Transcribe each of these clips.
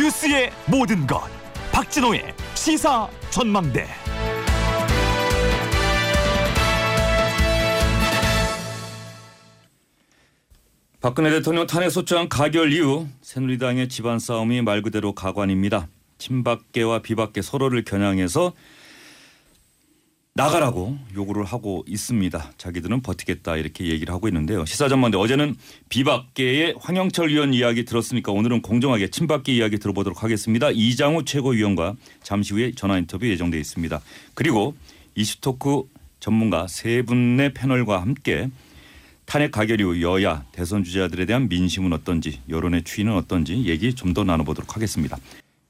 뉴스의 모든 것 박진호의 시사 전망대 박근혜 대통령 탄핵 소추안 가결 이후 새누리당의 집안 싸움이 말 그대로 가관입니다. 친박계와 비박계 서로를 겨냥해서 나가라고 요구를 하고 있습니다. 자기들은 버티겠다 이렇게 얘기를 하고 있는데요. 시사전망대 어제는 비박계의 황영철 의원 이야기 들었으니까 오늘은 공정하게 친박계 이야기 들어보도록 하겠습니다. 이장우 최고위원과 잠시 후에 전화 인터뷰 예정돼 있습니다. 그리고 이슈토크 전문가 세 분의 패널과 함께 탄핵 가결 이후 여야 대선 주자들에 대한 민심은 어떤지 여론의 추이는 어떤지 얘기 좀 더 나눠보도록 하겠습니다.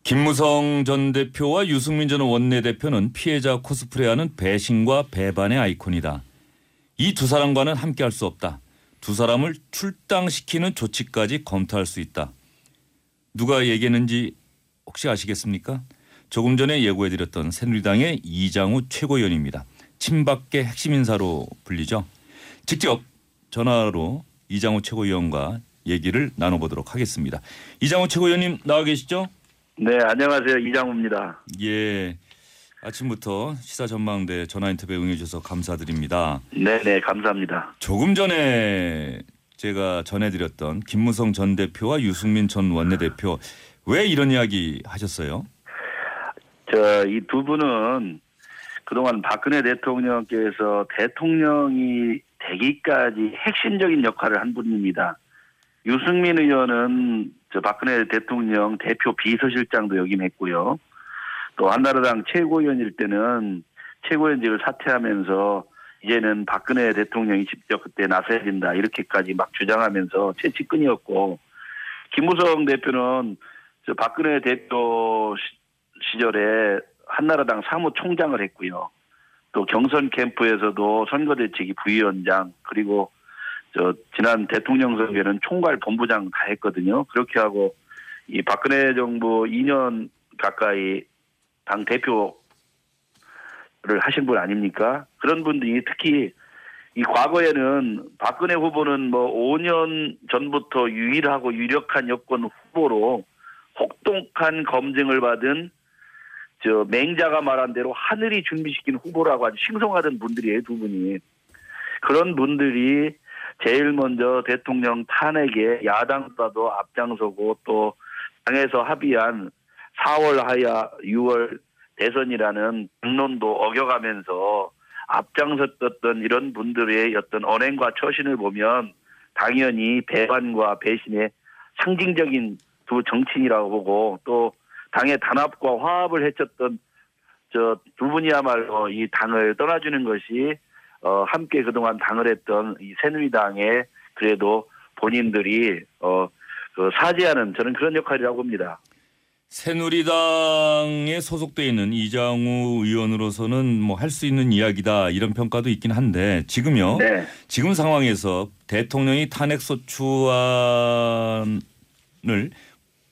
김무성 전 대표와 유승민 전 원내대표는 피해자 코스프레하는 배신과 배반의 아이콘이다. 이 두 사람과는 함께할 수 없다. 두 사람을 출당시키는 조치까지 검토할 수 있다. 누가 얘기했는지 혹시 아시겠습니까? 조금 전에 예고해드렸던 새누리당의 이장우 최고위원입니다. 친박계 핵심 인사로 불리죠. 직접 전화로 이장우 최고위원과 얘기를 나눠보도록 하겠습니다. 이장우 최고위원님 나와 계시죠? 네, 안녕하세요. 이장우입니다. 예. 아침부터 시사 전망대 전화 인터뷰에 응해주셔서 감사드립니다. 네, 네, 감사합니다. 조금 전에 제가 전해드렸던 김무성 전 대표와 유승민 전 원내대표 왜 이런 이야기 하셨어요? 저 이 두 분은 그동안 박근혜 대통령께서 대통령이 되기까지 핵심적인 역할을 한 분입니다. 유승민 의원은 저 박근혜 대통령 대표 비서실장도 역임했고요. 또 한나라당 최고위원일 때는 최고위원직을 사퇴하면서 이제는 박근혜 대통령이 직접 그때 나서야 된다 이렇게까지 막 주장하면서 최측근이었고 김무성 대표는 저 박근혜 대표 시절에 한나라당 사무총장을 했고요. 또 경선 캠프에서도 선거대책위 부위원장 그리고 저 지난 대통령 선거에는 총괄 본부장 다 했거든요. 그렇게 하고 이 박근혜 정부 2년 가까이 당 대표를 하신 분 아닙니까? 그런 분들이 특히 이 과거에는 박근혜 후보는 뭐 5년 전부터 유일하고 유력한 여권 후보로 혹독한 검증을 받은 저 맹자가 말한 대로 하늘이 준비시킨 후보라고 아주 싱송하던 분들이에요 두 분이 그런 분들이 제일 먼저 대통령 탄핵에 야당보다도 앞장서고 또 당에서 합의한 4월 하야 6월 대선이라는 당론도 어겨가면서 앞장섰던 이런 분들의 어떤 언행과 처신을 보면 당연히 배반과 배신의 상징적인 두 정치인이라고 보고 또 당의 단합과 화합을 해쳤던 저 두 분이야말로 이 당을 떠나주는 것이 어 함께 그동안 당을 했던 이 새누리당의 그래도 본인들이 어 그 사죄하는 저는 그런 역할이라고 봅니다. 새누리당에 소속돼 있는 이장우 의원으로서는 뭐 할 수 있는 이야기다 이런 평가도 있긴 한데 지금요. 네. 지금 상황에서 대통령이 탄핵 소추안을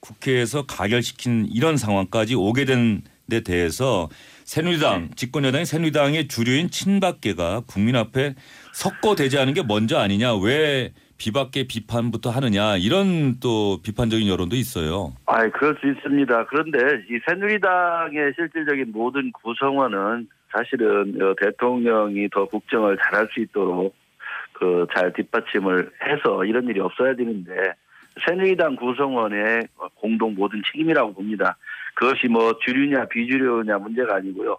국회에서 가결시킨 이런 상황까지 오게 된 데 대해서 새누리당 집권 여당인 새누리당의 주류인 친박계가 국민 앞에 석고되지 않은 게 먼저 아니냐 왜 비박계 비판부터 하느냐 이런 또 비판적인 여론도 있어요. 아, 그럴 수 있습니다. 그런데 이 새누리당의 실질적인 모든 구성원은 사실은 어, 대통령이 더 국정을 잘할 수 있도록 그 잘 뒷받침을 해서 이런 일이 없어야 되는데 새누리당 구성원의 공동 모든 책임이라고 봅니다. 그것이 뭐 주류냐 비주류냐 문제가 아니고요.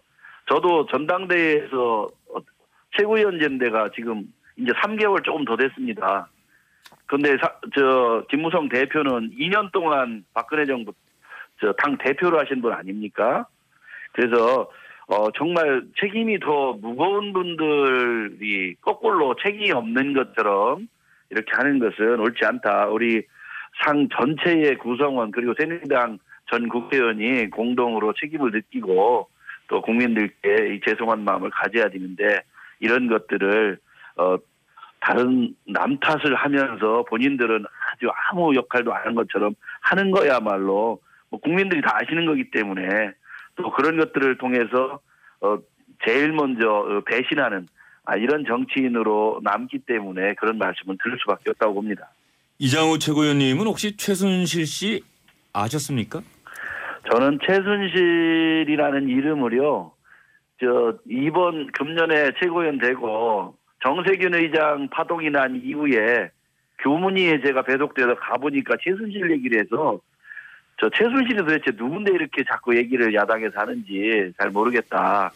저도 전당대회에서 최고위원제인데가 지금 이제 3개월 조금 더 됐습니다. 근데 사, 저 김무성 대표는 2년 동안 박근혜 정부 저 당 대표로 하신 분 아닙니까? 그래서 어 정말 책임이 더 무거운 분들이 거꾸로 책임이 없는 것처럼 이렇게 하는 것은 옳지 않다. 우리 상 전체의 구성원 그리고 새누리당 전 국회의원이 공동으로 책임을 느끼고 또 국민들께 이 죄송한 마음을 가져야 되는데 이런 것들을 어 다른 남 탓을 하면서 본인들은 아주 아무 역할도 안 한 것처럼 하는 거야말로 뭐 국민들이 다 아시는 거기 때문에 또 그런 것들을 통해서 어 제일 먼저 배신하는 아 이런 정치인으로 남기 때문에 그런 말씀을 들을 수밖에 없다고 봅니다. 이장우 최고위원님은 혹시 최순실 씨 아셨습니까? 저는 최순실이라는 이름을요. 저 이번 금년에 최고위원 되고 정세균 의장 파동이 난 이후에 교문위에 제가 배속돼서 가보니까 최순실 얘기를 해서 저 최순실이 도대체 누군데 이렇게 자꾸 얘기를 야당에서 하는지 잘 모르겠다.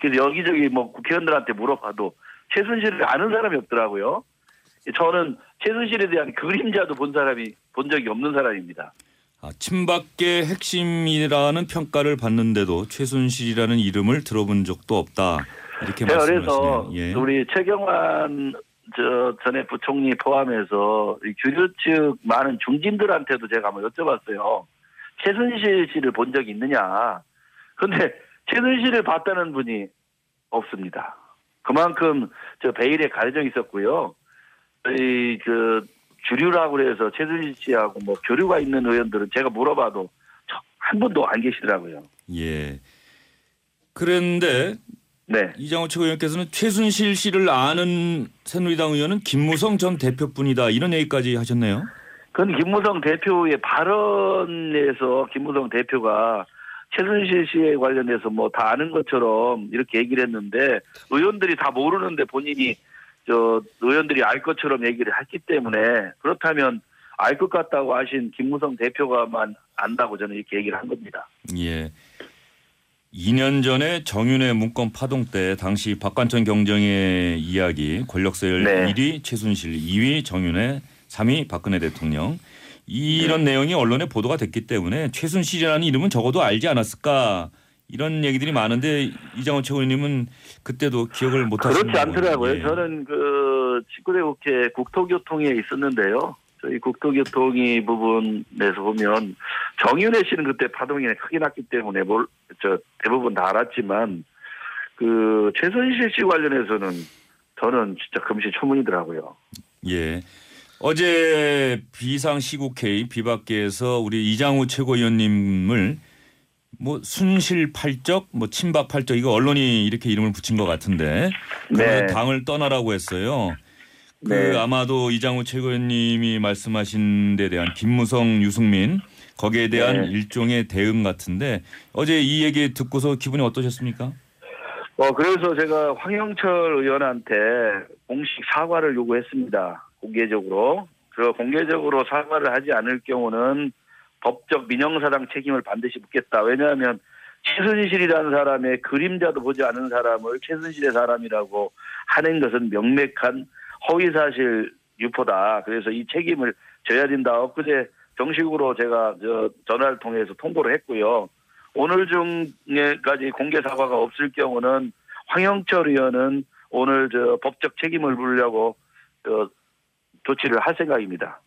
그래서 여기저기 뭐 국회의원들한테 물어봐도 최순실을 아는 사람이 없더라고요. 저는 최순실에 대한 그림자도 본 사람이 본 적이 없는 사람입니다. 아, 친박계 핵심이라는 평가를 받는데도 최순실이라는 이름을 들어본 적도 없다. 이렇게 제가 말씀하시네요. 그래서 예. 우리 최경환 저 전에 부총리 포함해서 이 규류 측 많은 중진들한테도 제가 한번 여쭤봤어요. 최순실 씨를 본 적이 있느냐. 근데 최순실을 봤다는 분이 없습니다. 그만큼 저 베일에 가려져 있었고요. 이그 주류라고 그래서 최순실 씨하고 뭐 교류가 있는 의원들은 제가 물어봐도 저- 한 분도 안 계시더라고요. 예. 그런데 네. 이장호 최고위원께서는 최순실 씨를 아는 새누리당 의원은 김무성 전 대표뿐이다 이런 얘기까지 하셨네요. 그건 김무성 대표의 발언에서 김무성 대표가 최순실 씨에 관련해서 뭐 다 아는 것처럼 이렇게 얘기를 했는데 의원들이 다 모르는데 본인이 저 의원들이 알 것처럼 얘기를 했기 때문에 그렇다면 알 것 같다고 하신 김무성 대표가만 안다고 저는 이렇게 얘기를 한 겁니다. 예. 2년 전에 정윤회 문건 파동 때 당시 박관천 경정의 이야기 권력서열 네. 1위 최순실, 2위 정윤회, 3위 박근혜 대통령 이런 네. 내용이 언론에 보도가 됐기 때문에 최순실이라는 이름은 적어도 알지 않았을까 이런 얘기들이 많은데 이장원 최고위님은 그때도 기억을 못 하시는 그렇지 않더라고요. 예. 저는 그 19대 국회 국토교통에 있었는데요. 저희 국토교통이 부분에서 보면 정윤혜 씨는 그때 파동이 크게 났기 때문에 뭘, 저 대부분 다 알았지만 그 최순실 씨 관련해서는 저는 진짜 금시초문이더라고요. 예. 어제 비상시국회의 비박계에서 우리 이장우 최고위원님을 뭐 순실팔적, 뭐 친박팔적 이거 언론이 이렇게 이름을 붙인 것 같은데 네. 그 당을 떠나라고 했어요. 그 네. 아마도 이장우 최고위원님이 말씀하신 데 대한 김무성, 유승민 거기에 대한 네. 일종의 대응 같은데 어제 이 얘기 듣고서 기분이 어떠셨습니까? 어 그래서 제가 황영철 의원한테 공식 사과를 요구했습니다. 공개적으로. 그 공개적으로 사과를 하지 않을 경우는 법적 민형사상 책임을 반드시 묻겠다. 왜냐하면 최순실이라는 사람의 그림자도 보지 않은 사람을 최순실의 사람이라고 하는 것은 명백한 허위사실 유포다. 그래서 이 책임을 져야 된다. 엊그제 정식으로 제가 저 전화를 통해서 통보를 했고요. 오늘 중에까지 공개 사과가 없을 경우는 황영철 의원은 오늘 저 법적 책임을 물려고 저 조치를 할 생각입니다.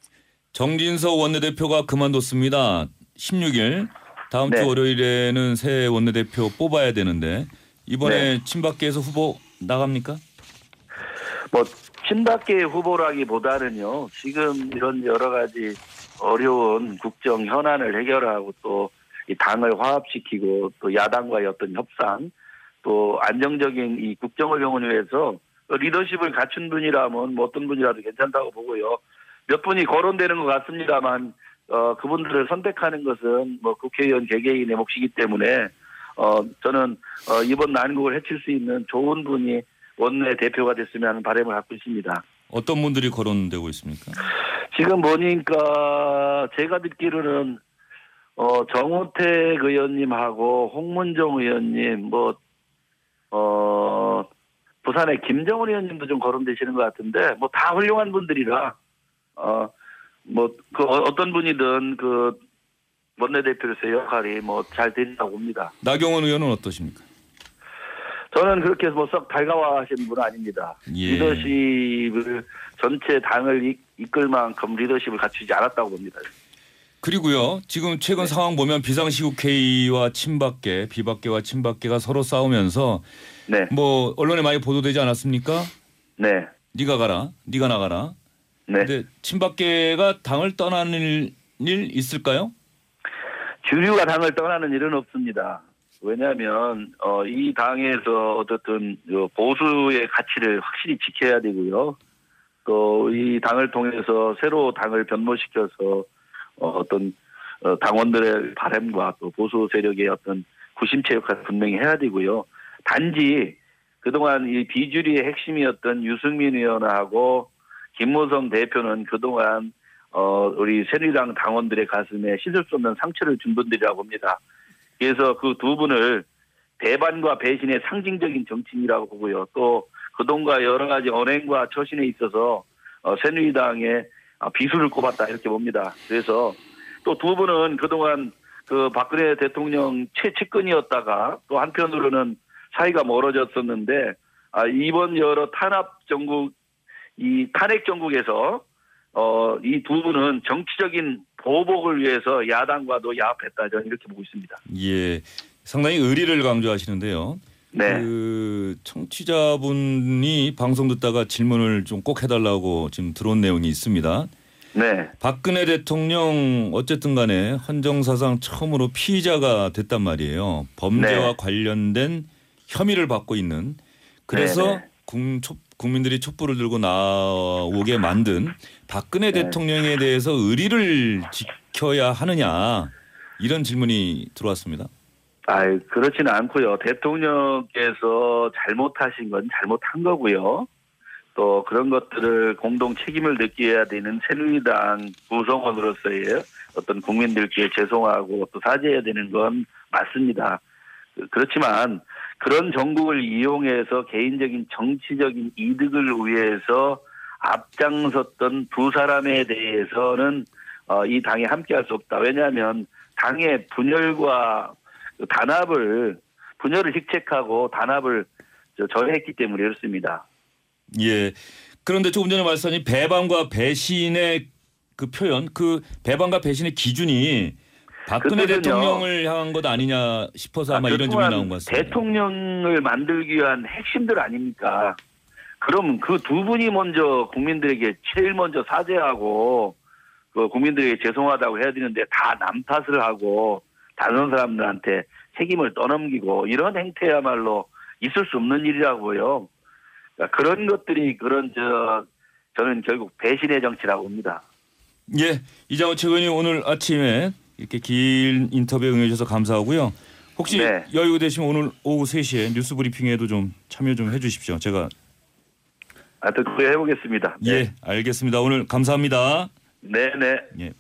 정진석 원내대표가 그만뒀습니다. 16일 다음 네. 주 월요일에는 새 원내대표 뽑아야 되는데 이번에 네. 친박계에서 후보 나갑니까? 뭐 친박계 후보라기보다는요. 지금 이런 여러 가지 어려운 국정 현안을 해결하고 또 이 당을 화합시키고 또 야당과의 어떤 협상 또 안정적인 이 국정을 영원히 위해서 리더십을 갖춘 분이라면 뭐 어떤 분이라도 괜찮다고 보고요. 몇 분이 거론되는 것 같습니다만 어 그분들을 선택하는 것은 뭐 국회의원 개개인의 몫이기 때문에 어 저는 어 이번 난국을 해칠 수 있는 좋은 분이 원내 대표가 됐으면 하는 바람을 갖고 있습니다. 어떤 분들이 거론되고 있습니까? 지금 보니까 제가 듣기로는 어 정우택 의원님하고 홍문정 의원님 뭐 어 부산의 김정은 의원님도 좀 거론되시는 것 같은데 뭐 다 훌륭한 분들이라 어 뭐 그 어떤 분이든 그 원내대표로서의 역할이 뭐 잘 된다고 봅니다. 나경원 의원은 어떠십니까? 저는 그렇게 뭐썩 달가워하시는 분은 아닙니다. 예. 리더십을 전체 당을 이- 이끌 만큼 리더십을 갖추지 않았다고 봅니다. 그리고요. 지금 최근 상황 보면 비상시국회의와 친박계, 비박계와 친박계가 서로 싸우면서 네, 뭐 언론에 많이 보도되지 않았습니까? 네, 네가 가라, 네가 나가라. 네. 근데 친박계가 당을 떠나는 일, 일 있을까요? 주류가 당을 떠나는 일은 없습니다. 왜냐하면 어, 이 당에서 어쨌든 요 보수의 가치를 확실히 지켜야 되고요. 또 이 당을 통해서 새로 당을 변모시켜서 어, 어, 당원들의 바램과 또 보수 세력의 어떤 구심체 역할을 분명히 해야 되고요. 단지 그동안 이 비주류의 핵심이었던 유승민 의원하고 김무성 대표는 그동안 어 우리 새누리당 당원들의 가슴에 씻을 수 없는 상처를 준 분들이라고 봅니다. 그래서 그 두 분을 배반과 배신의 상징적인 정치인이라고 보고요. 또 그동과 여러 가지 언행과 처신에 있어서 어, 새누리당의 아, 비수를 꼽았다 이렇게 봅니다. 그래서 또 두 분은 그동안 그 박근혜 대통령 최측근이었다가 또 한편으로는 사이가 멀어졌었는데 아, 이번 여러 탄압 정국 이 탄핵 정국에서 어, 이 두 분은 정치적인 보복을 위해서 야당과도 야합했다 저는 이렇게 보고 있습니다. 예. 상당히 의리를 강조하시는데요. 네. 그 청취자분이 방송 듣다가 질문을 좀 꼭 해달라고 지금 들어온 내용이 있습니다. 네. 박근혜 대통령 어쨌든 간에 헌정사상 처음으로 피의자가 됐단 말이에요. 범죄와 네. 관련된 혐의를 받고 있는 그래서 네, 네. 국민들이 촛불을 들고 나오게 만든 박근혜 네. 대통령에 대해서 의리를 지켜야 하느냐 이런 질문이 들어왔습니다. 아이, 그렇지는 않고요. 대통령께서 잘못하신 건 잘못한 거고요. 또 그런 것들을 공동 책임을 느껴야 되는 새누리당 구성원으로서의 어떤 국민들께 죄송하고 또 사죄해야 되는 건 맞습니다. 그- 그렇지만 그런 정국을 이용해서 개인적인 정치적인 이득을 위해서 앞장섰던 두 사람에 대해서는 어, 이 당에 함께할 수 없다. 왜냐하면 당의 분열과 그 단합을 분열을 획책하고 단합을 저- 저해했기 때문에 그렇습니다. 예. 그런데 조금 전에 말씀하신 배반과 배신의 그 표현, 그 배반과 배신의 기준이 박근혜. 대통령을 향한 것 아니냐 싶어서 아마 이런 질문이 나온 것 같습니다. 대통령을 만들기 위한 핵심들 아닙니까? 그럼 그 두 분이 먼저 국민들에게 제일 먼저 사죄하고 그 국민들에게 죄송하다고 해야 되는데 다 남 탓을 하고 다른 사람들한테 책임을 떠넘기고 이런 행태야말로 있을 수 없는 일이라고요. 그러니까 그런 것들이 그런 저 저는 결국 배신의 정치라고 봅니다. 예. 이장호 최근이 오늘 아침에 이렇게 긴 인터뷰에 응해주셔서 감사하고요. 혹시 네. 여유 되시면 오늘 오후 3시에 뉴스 브리핑에도 좀 참여 좀 해주십시오. 제가 하여튼 그래 해보겠습니다. 예 알겠습니다. 오늘 감사합니다. 네, 네. 예.